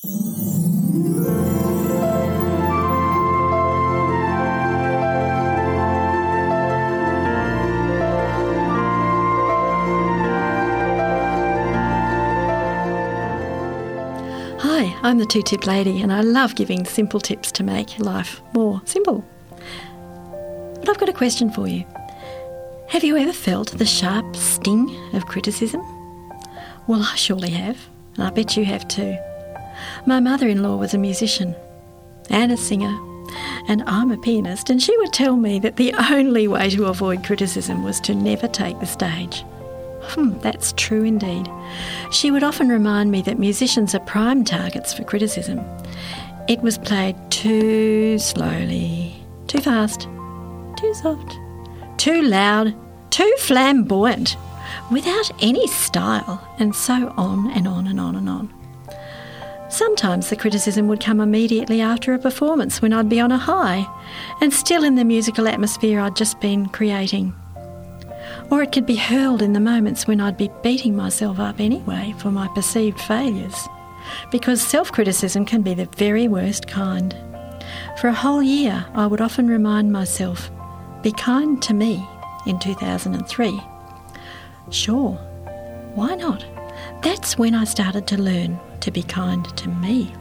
Hi, I'm the Two Tip Lady, and I love giving simple tips to make life more simple. But I've got a question for you. Have you ever felt the sharp sting of criticism? Well, I surely have, and I bet you have too. My mother in law was a musician and a singer, and I'm a pianist, and she would tell me that the only way to avoid criticism was to never take the stage. Hmm, that's true indeed. She would often remind me that musicians are prime targets for criticism. It was played too slowly, too fast, too soft, too loud, too flamboyant, without any style, and so on and on and on and on. Sometimes the criticism would come immediately after a performance when I'd be on a high and still in the musical atmosphere I'd just been creating. Or it could be hurled in the moments when I'd be beating myself up anyway for my perceived failures. Because self criticism can be the very worst kind. For a whole year, I would often remind myself, be kind to me in 2003. Sure, why not? That's when I started to learn to be kind to me.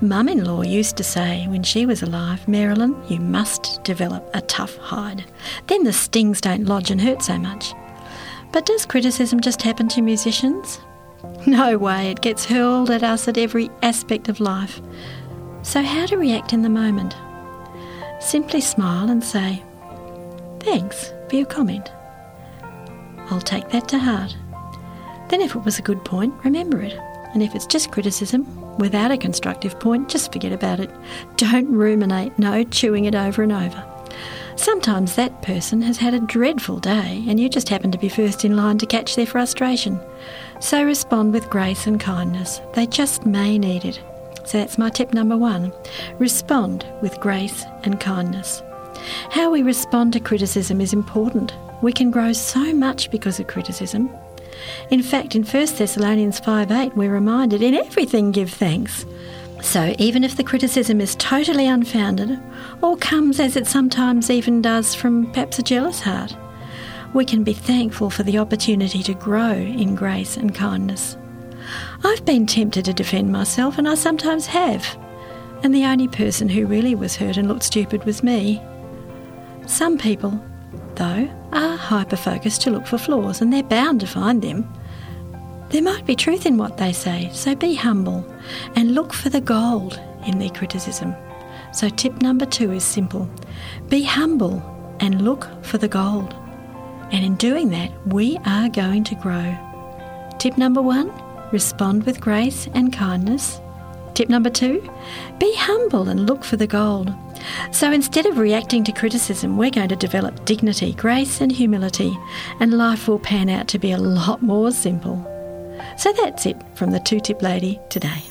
Mum in law used to say when she was alive, Marilyn, you must develop a tough hide. Then the stings don't lodge and hurt so much. But does criticism just happen to musicians? No way, it gets hurled at us at every aspect of life. So, how to react in the moment? Simply smile and say, Thanks for your comment. I'll take that to heart. Then, if it was a good point, remember it. And if it's just criticism, without a constructive point, just forget about it. Don't ruminate, no chewing it over and over. Sometimes that person has had a dreadful day and you just happen to be first in line to catch their frustration. So respond with grace and kindness. They just may need it. So that's my tip number one respond with grace and kindness. How we respond to criticism is important. We can grow so much because of criticism. In fact, in 1 Thessalonians 5 8, we're reminded in everything give thanks. So, even if the criticism is totally unfounded, or comes as it sometimes even does from perhaps a jealous heart, we can be thankful for the opportunity to grow in grace and kindness. I've been tempted to defend myself, and I sometimes have, and the only person who really was hurt and looked stupid was me. Some people, though, are hyper focused to look for flaws, and they're bound to find them. There might be truth in what they say, so be humble and look for the gold in their criticism. So, tip number two is simple be humble and look for the gold. And in doing that, we are going to grow. Tip number one respond with grace and kindness. Tip number two be humble and look for the gold. So instead of reacting to criticism, we're going to develop dignity, grace, and humility, and life will pan out to be a lot more simple. So that's it from the Two Tip Lady today.